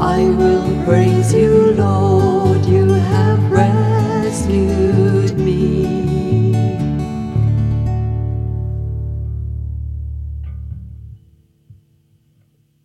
I will praise you, Lord, you have rescued.